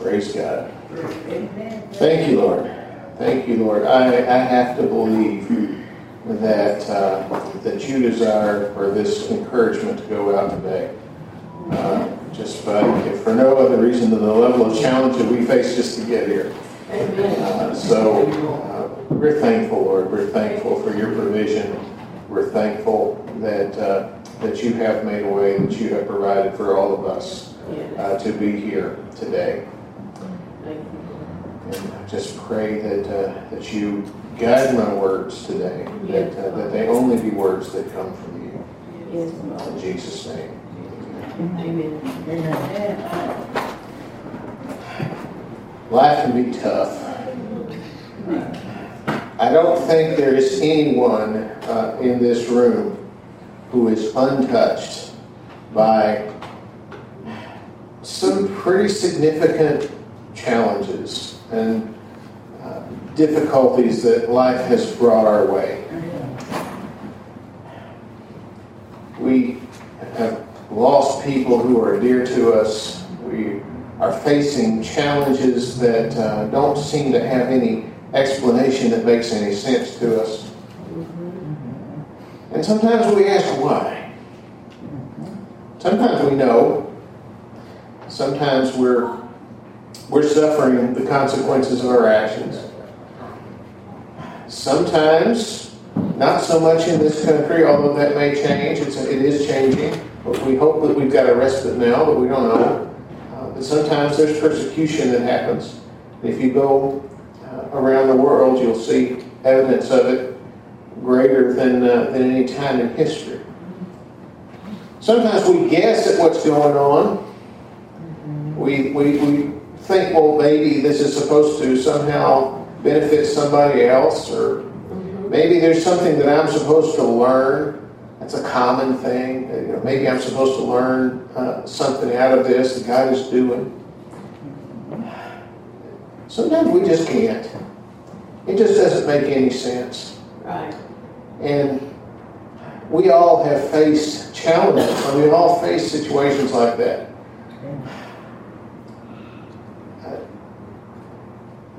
Praise God. Thank you, Lord. Thank you, Lord. I, I have to believe that uh, that you desire for this encouragement to go out today. Uh, just by, if for no other reason than the level of challenge that we face just to get here. Uh, so uh, we're thankful, Lord. We're thankful for your provision. We're thankful that uh, that you have made a way, that you have provided for all of us uh, to be here today. And I just pray that uh, that you guide my words today, that uh, that they only be words that come from you. In Jesus' name. Amen. Life can be tough. I don't think there is anyone uh, in this room who is untouched by some pretty significant challenges and uh, difficulties that life has brought our way. We have lost people who are dear to us. We are facing challenges that uh, don't seem to have any explanation that makes any sense to us. And sometimes we ask why. Sometimes we know. Sometimes we're we're suffering the consequences of our actions. Sometimes, not so much in this country, although that may change. It's, it is changing. But we hope that we've got a respite now, but we don't know. Uh, but sometimes there's persecution that happens. If you go uh, around the world, you'll see evidence of it greater than, uh, than any time in history. Sometimes we guess at what's going on. We, we, we think, well, maybe this is supposed to somehow benefit somebody else, or maybe there's something that I'm supposed to learn that's a common thing. You know, maybe I'm supposed to learn uh, something out of this that God is doing. Sometimes we just can't. It just doesn't make any sense. Right. And we all have faced challenges. I mean, we all face situations like that.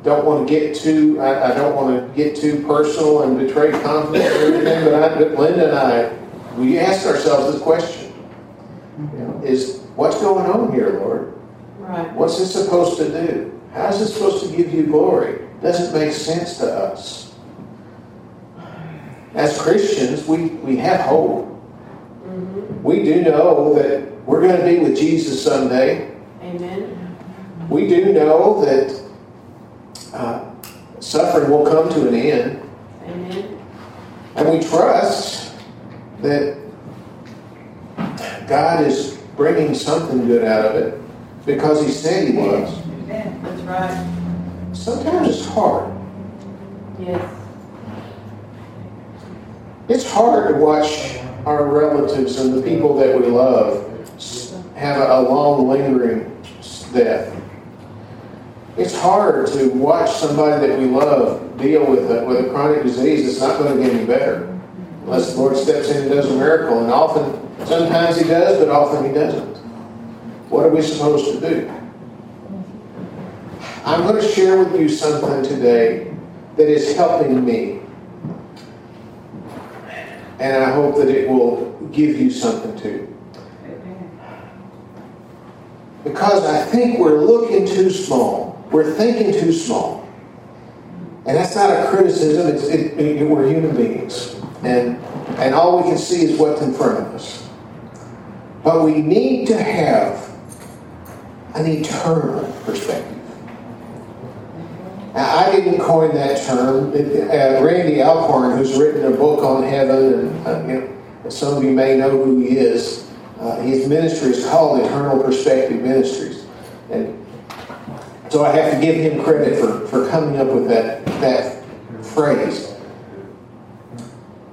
Don't want to get too. I, I don't want to get too personal and betray confidence or anything. But, I, but Linda and I we ask ourselves this question you know, is what's going on here, Lord? Right. What's this supposed to do? How is this supposed to give you glory? Doesn't make sense to us. As Christians, we, we have hope. Mm-hmm. We do know that we're going to be with Jesus someday. Amen. We do know that uh, suffering will come to an end. Amen. And we trust that God is bringing something good out of it because He said He was. That's right. Sometimes it's hard. Yes. It's hard to watch our relatives and the people that we love have a long, lingering death. It's hard to watch somebody that we love deal with a, with a chronic disease that's not going to get any better unless the Lord steps in and does a miracle. And often, sometimes He does, but often He doesn't. What are we supposed to do? I'm going to share with you something today that is helping me. And I hope that it will give you something too. Because I think we're looking too small. We're thinking too small. And that's not a criticism, it's, it, it, we're human beings and, and all we can see is what's in front of us. But we need to have an eternal perspective. Now, I didn't coin that term. Uh, Randy Alcorn, who's written a book on heaven, and uh, you know, some of you may know who he is. Uh, his ministry is called Eternal Perspective Ministries, and so I have to give him credit for, for coming up with that that phrase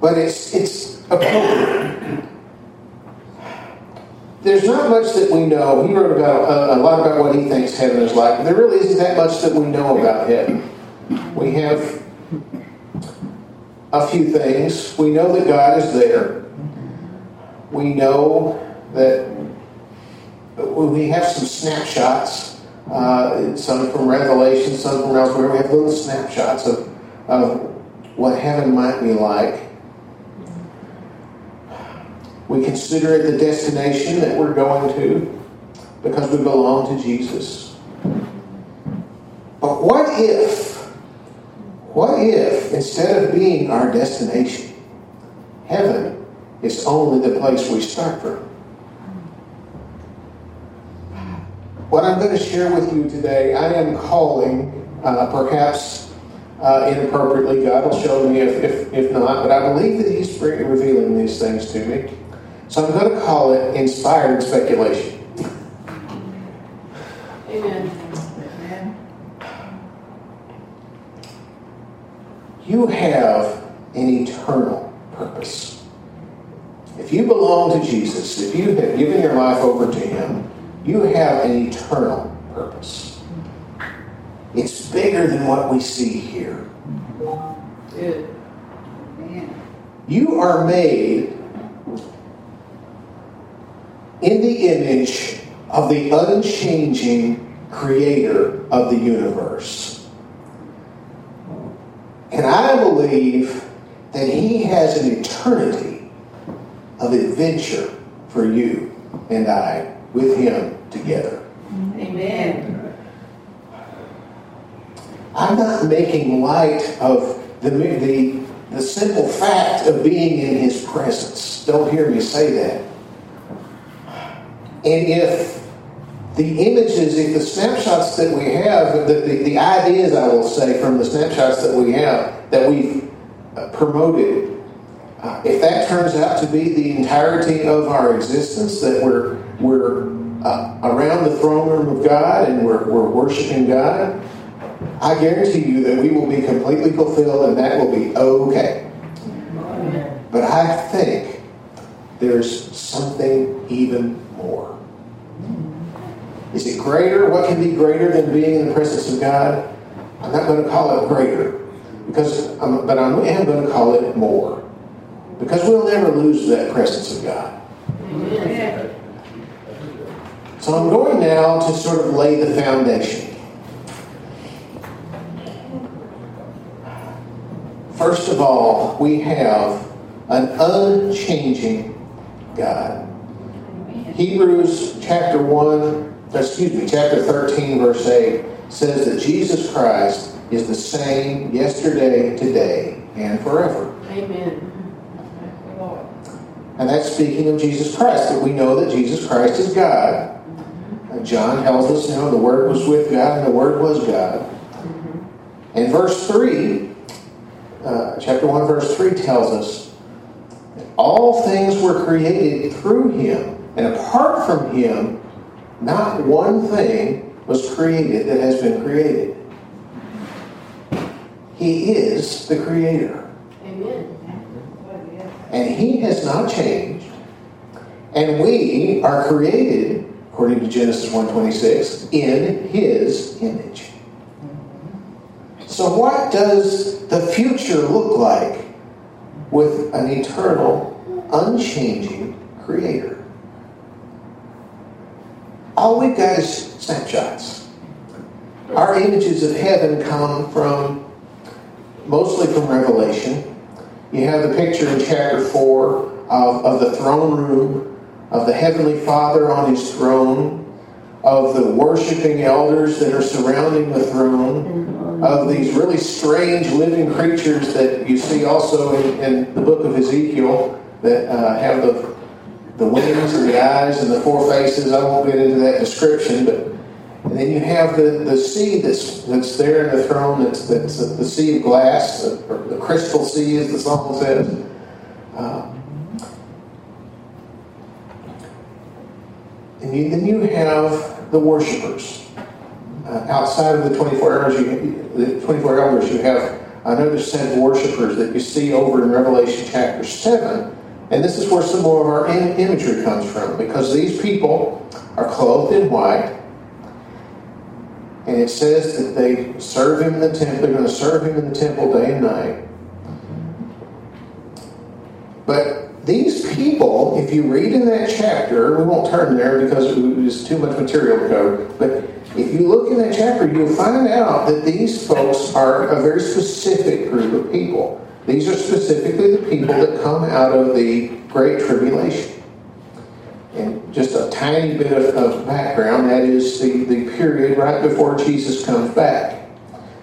but it's, it's appropriate. There's not much that we know. He wrote about uh, a lot about what he thinks heaven is like. There really isn't that much that we know about heaven. We have a few things. We know that God is there. We know that we have some snapshots uh, some from Revelation, some from elsewhere. We have little snapshots of, of what heaven might be like. We consider it the destination that we're going to because we belong to Jesus. But what if, what if instead of being our destination, heaven is only the place we start from? I'm going to share with you today, I am calling, uh, perhaps uh, inappropriately, God will show me if, if, if not, but I believe that He's revealing these things to me. So I'm going to call it inspired speculation. Amen. You have an eternal purpose. If you belong to Jesus, if you have given your life over to Him, you have an eternal purpose. It's bigger than what we see here. You are made in the image of the unchanging creator of the universe. And I believe that he has an eternity of adventure for you and I with him together. Amen. I'm not making light of the, the, the simple fact of being in his presence. Don't hear me say that. And if the images, if the snapshots that we have, the, the, the ideas, I will say, from the snapshots that we have, that we've uh, promoted, uh, if that turns out to be the entirety of our existence, that we're, we're uh, around the throne room of God and we're, we're worshiping God, I guarantee you that we will be completely fulfilled and that will be okay. But I think there's something even more. Is it greater? What can be greater than being in the presence of God? I'm not going to call it greater, because I'm, but I am going to call it more, because we'll never lose that presence of God. Amen. So I'm going now to sort of lay the foundation. First of all, we have an unchanging God. Hebrews chapter 1, excuse me, chapter 13, verse 8 says that Jesus Christ is the same yesterday, today, and forever. Amen. And that's speaking of Jesus Christ, that we know that Jesus Christ is God. John tells us, you know, the Word was with God and the Word was God. And verse 3, uh, chapter 1, verse 3 tells us that all things were created through Him, and apart from Him, not one thing was created that has been created. He is the Creator. Amen. and he has not changed and we are created according to genesis 1.26 in his image. So what does the future look like with an eternal unchanging creator? All we've got is snapshots. Our images of heaven come from mostly from revelation. You have the picture in chapter 4 of, of the throne room, of the Heavenly Father on his throne, of the worshiping elders that are surrounding the throne, of these really strange living creatures that you see also in, in the book of Ezekiel that uh, have the, the wings and the eyes and the four faces. I won't get into that description, but and then you have the, the sea that's, that's there in the throne, that's, that's the sea of glass, the, the crystal sea, as the song says. Uh, and you, then you have the worshippers. Uh, outside of the 24 hours, you, the 24 elders, you have another set of worshippers that you see over in Revelation chapter 7. And this is where some more of our im- imagery comes from, because these people are clothed in white, and it says that they serve him in the temple. They're going to serve him in the temple day and night. But these people, if you read in that chapter, we won't turn there because it was too much material to go, But if you look in that chapter, you'll find out that these folks are a very specific group of people. These are specifically the people that come out of the Great Tribulation. And just a tiny bit of, of background that is the, the period right before Jesus comes back.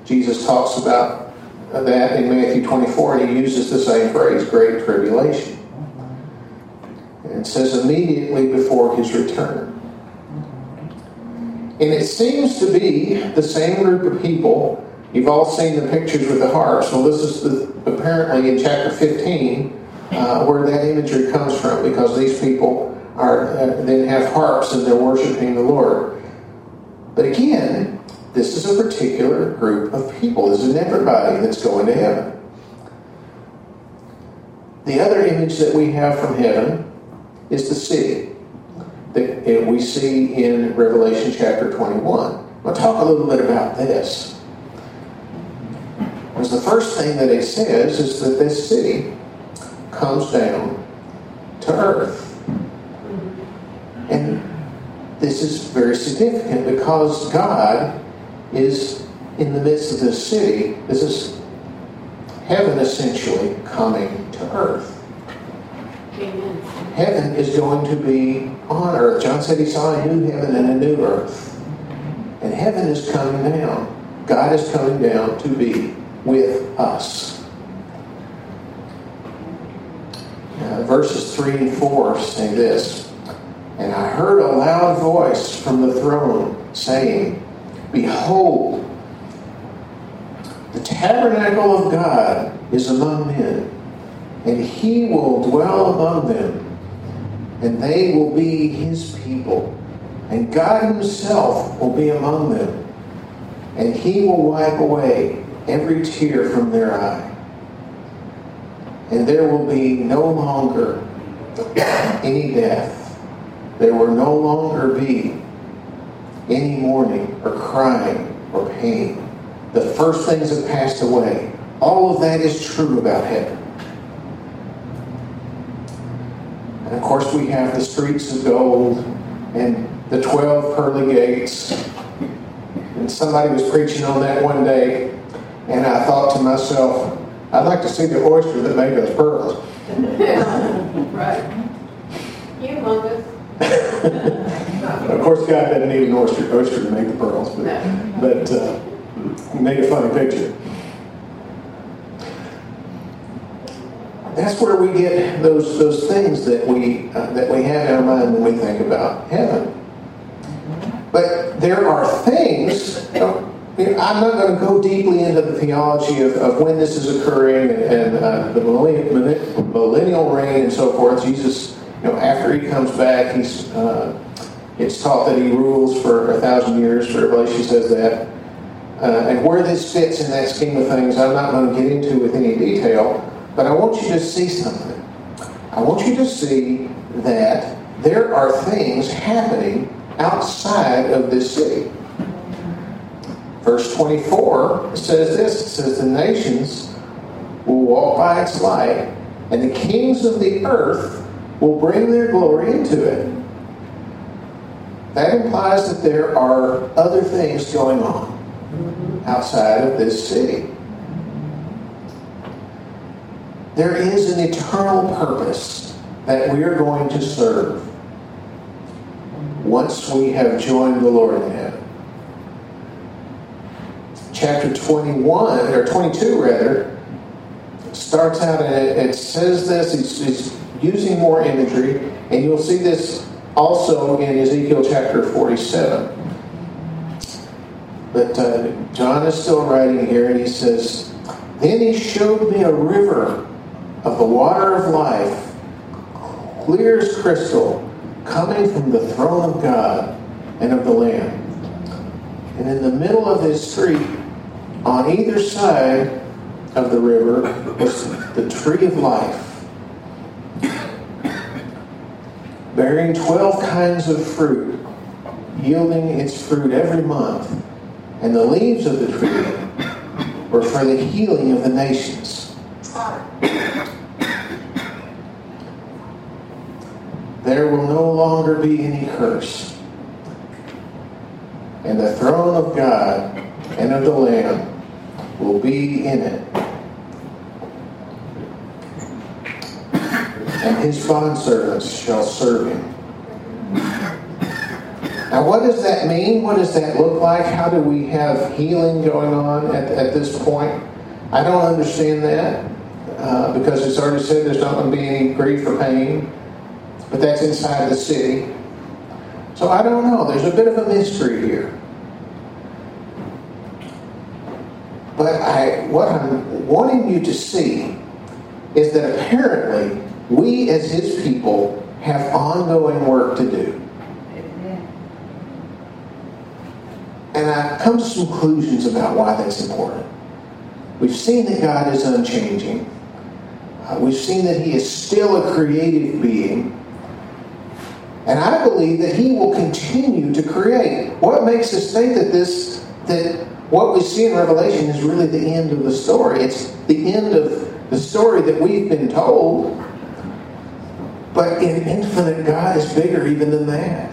Jesus talks about that in Matthew 24, and he uses the same phrase, Great Tribulation. Says immediately before his return. And it seems to be the same group of people. You've all seen the pictures with the harps. Well, this is the, apparently in chapter 15 uh, where that imagery comes from, because these people are uh, then have harps and they're worshiping the Lord. But again, this is a particular group of people. This isn't everybody that's going to heaven. The other image that we have from heaven is the city that we see in Revelation chapter 21. I'll talk a little bit about this. Because the first thing that it says is that this city comes down to earth. And this is very significant because God is in the midst of this city. This is heaven essentially coming to earth. Heaven is going to be on earth. John said he saw a new heaven and a new earth. And heaven is coming down. God is coming down to be with us. Uh, verses 3 and 4 say this And I heard a loud voice from the throne saying, Behold, the tabernacle of God is among men, and he will dwell among them and they will be his people. And God himself will be among them. And he will wipe away every tear from their eye. And there will be no longer any death. There will no longer be any mourning or crying or pain. The first things have passed away. All of that is true about heaven. And of course, we have the streets of gold and the 12 pearly gates. And somebody was preaching on that one day, and I thought to myself, I'd like to see the oyster that made those pearls. Right. You of course, God doesn't need an oyster, oyster to make the pearls, but, No. but uh, he made a funny picture. That's where we get those those things that we uh, that we have in our mind when we think about heaven. But there are things. Know, I'm not going to go deeply into the theology of, of when this is occurring and, and uh, the millennial, millennial reign and so forth. Jesus, you know, after he comes back, he's uh, it's taught that he rules for a thousand years. Revelation says that. Uh, and where this fits in that scheme of things, I'm not going to get into with any detail. But I want you to see something. I want you to see that there are things happening outside of this city. Verse 24 says this it says, The nations will walk by its light, and the kings of the earth will bring their glory into it. That implies that there are other things going on outside of this city. There is an eternal purpose that we are going to serve once we have joined the Lord in heaven. Chapter 21, or 22 rather, starts out and it, says this, it's using more imagery, and you'll see this also in Ezekiel chapter 47. But uh, John is still writing here, and he says, Then he showed me a river of the water of life, clear as crystal, coming from the throne of God and of the Lamb. And in the middle of this street, on either side of the river, was the tree of life, bearing 12 kinds of fruit, yielding its fruit every month. And the leaves of the tree were for the healing of the nations. There will no longer be any curse. and the throne of God and of the Lamb will be in it. And his bondservants shall serve him. Now, what does that mean? What does that look like? How do we have healing going on at, at this point? I don't understand that uh, because it's already said there's not going to be any grief or pain, but that's inside the city. So I don't know. There's a bit of a mystery here. But I, what I'm wanting you to see is that apparently we as his people have ongoing work to do. And I've come to some conclusions about why that's important. We've seen that God is unchanging. Uh, we've seen that He is still a creative being. And I believe that He will continue to create. What makes us think that this, that what we see in Revelation is really the end of the story? It's the end of the story that we've been told. But in infinite God is bigger even than that.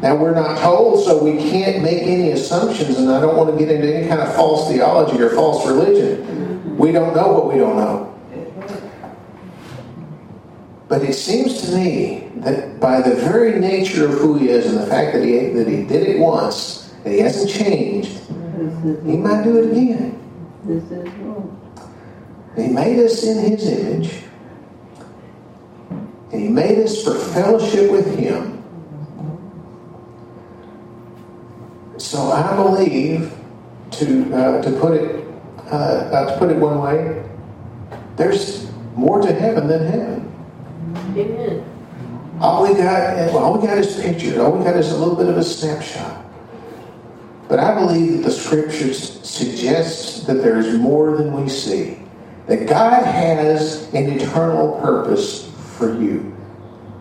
Now, we're not told, so we can't make any assumptions, and I don't want to get into any kind of false theology or false religion. We don't know what we don't know. But it seems to me that by the very nature of who he is and the fact that he, that he did it once, that he hasn't changed, he might do it again. He made us in his image, and he made us for fellowship with him. So I believe, to uh, to put it uh, uh, to put it one way, there's more to heaven than heaven. Amen. All we got, all we got is pictures. All we got is a little bit of a snapshot. But I believe that the scriptures suggest that there is more than we see. That God has an eternal purpose for you.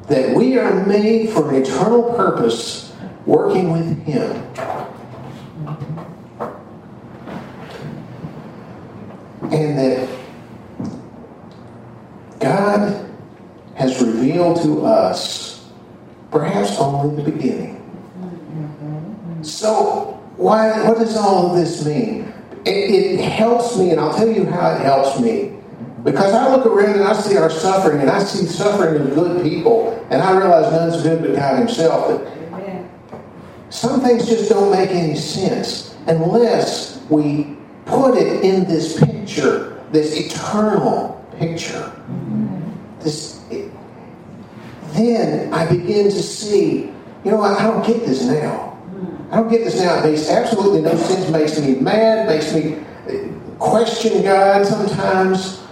That we are made for an eternal purpose working with Him. And that God revealed to us perhaps only the beginning. So, why, what does all of this mean? It, it helps me, and I'll tell you how it helps me. Because I look around and I see our suffering, and I see suffering in good people, and I realize none's good but God Himself. But some things just don't make any sense unless we put it in this picture, this eternal picture. This, then I begin to see, you know, I, I don't get this now. I don't get this now. It makes absolutely no sense. Makes me mad. Makes me uh, question God sometimes.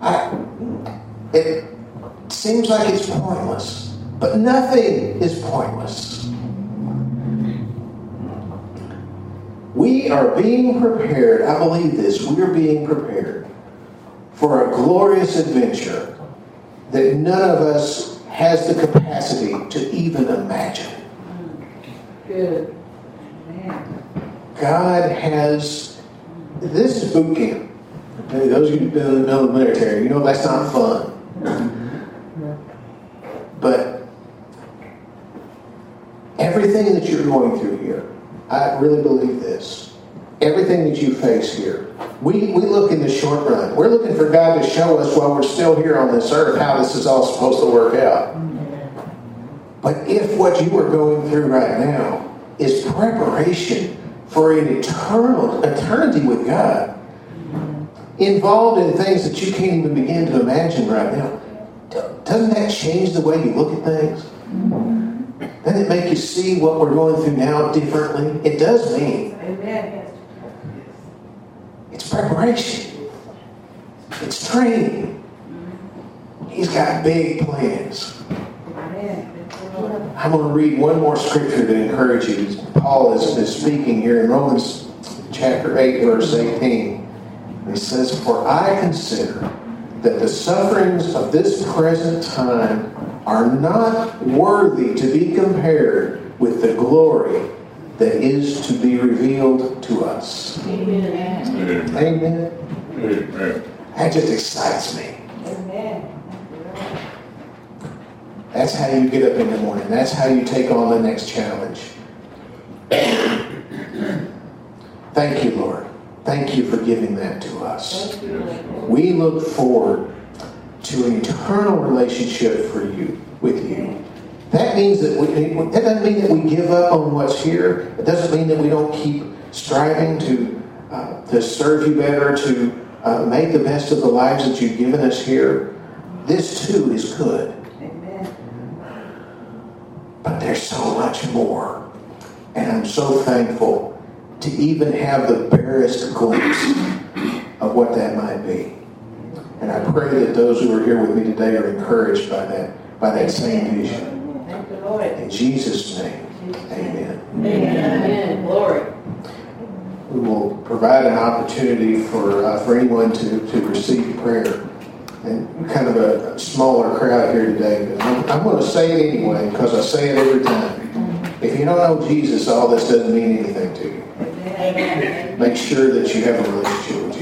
I, it seems like it's pointless, but nothing is pointless. We are being prepared. I believe this. We are being prepared for a glorious adventure that none of us has the capacity to even imagine. Good. God has, this is boot camp. Okay, those of you who've been in the military, you know that's not fun. But everything that you're going through here, I really believe this. Everything that you face here, we, we look in the short run. We're looking for God to show us while we're still here on this earth how this is all supposed to work out. But if what you are going through right now is preparation for an eternal eternity with God, involved in things that you can't even begin to imagine right now, doesn't that change the way you look at things? Doesn't it make you see what we're going through now differently? It does me. Amen. It's preparation. It's training. He's got big plans. I'm going to read one more scripture to encourage you. Paul is, is speaking here in Romans chapter 8, verse 18. He says, For I consider that the sufferings of this present time are not worthy to be compared with the glory that is to be revealed to us. Amen. Amen. Amen. That just excites me. Amen. That's how you get up in the morning. That's how you take on the next challenge. Thank you, Lord. Thank you for giving that to us. Thank you, Lord. We look forward to an eternal relationship for you, with you. That means that we, that doesn't mean that we give up on what's here. It doesn't mean that we don't keep striving to, uh, to serve you better, to uh, make the best of the lives that you've given us here. This too is good. Amen. But there's so much more. And I'm so thankful to even have the barest glimpse of what that might be. And I pray that those who are here with me today are encouraged by that, by that same vision. Thank you, Lord. In Jesus' name, amen. Amen. Glory. We will provide an opportunity for, uh, for anyone to, to receive prayer. And kind of a smaller crowd here today, but I'm, I'm going to say it anyway because I say it every time. If you don't know Jesus, all this doesn't mean anything to you. Amen. Make sure that you have a relationship with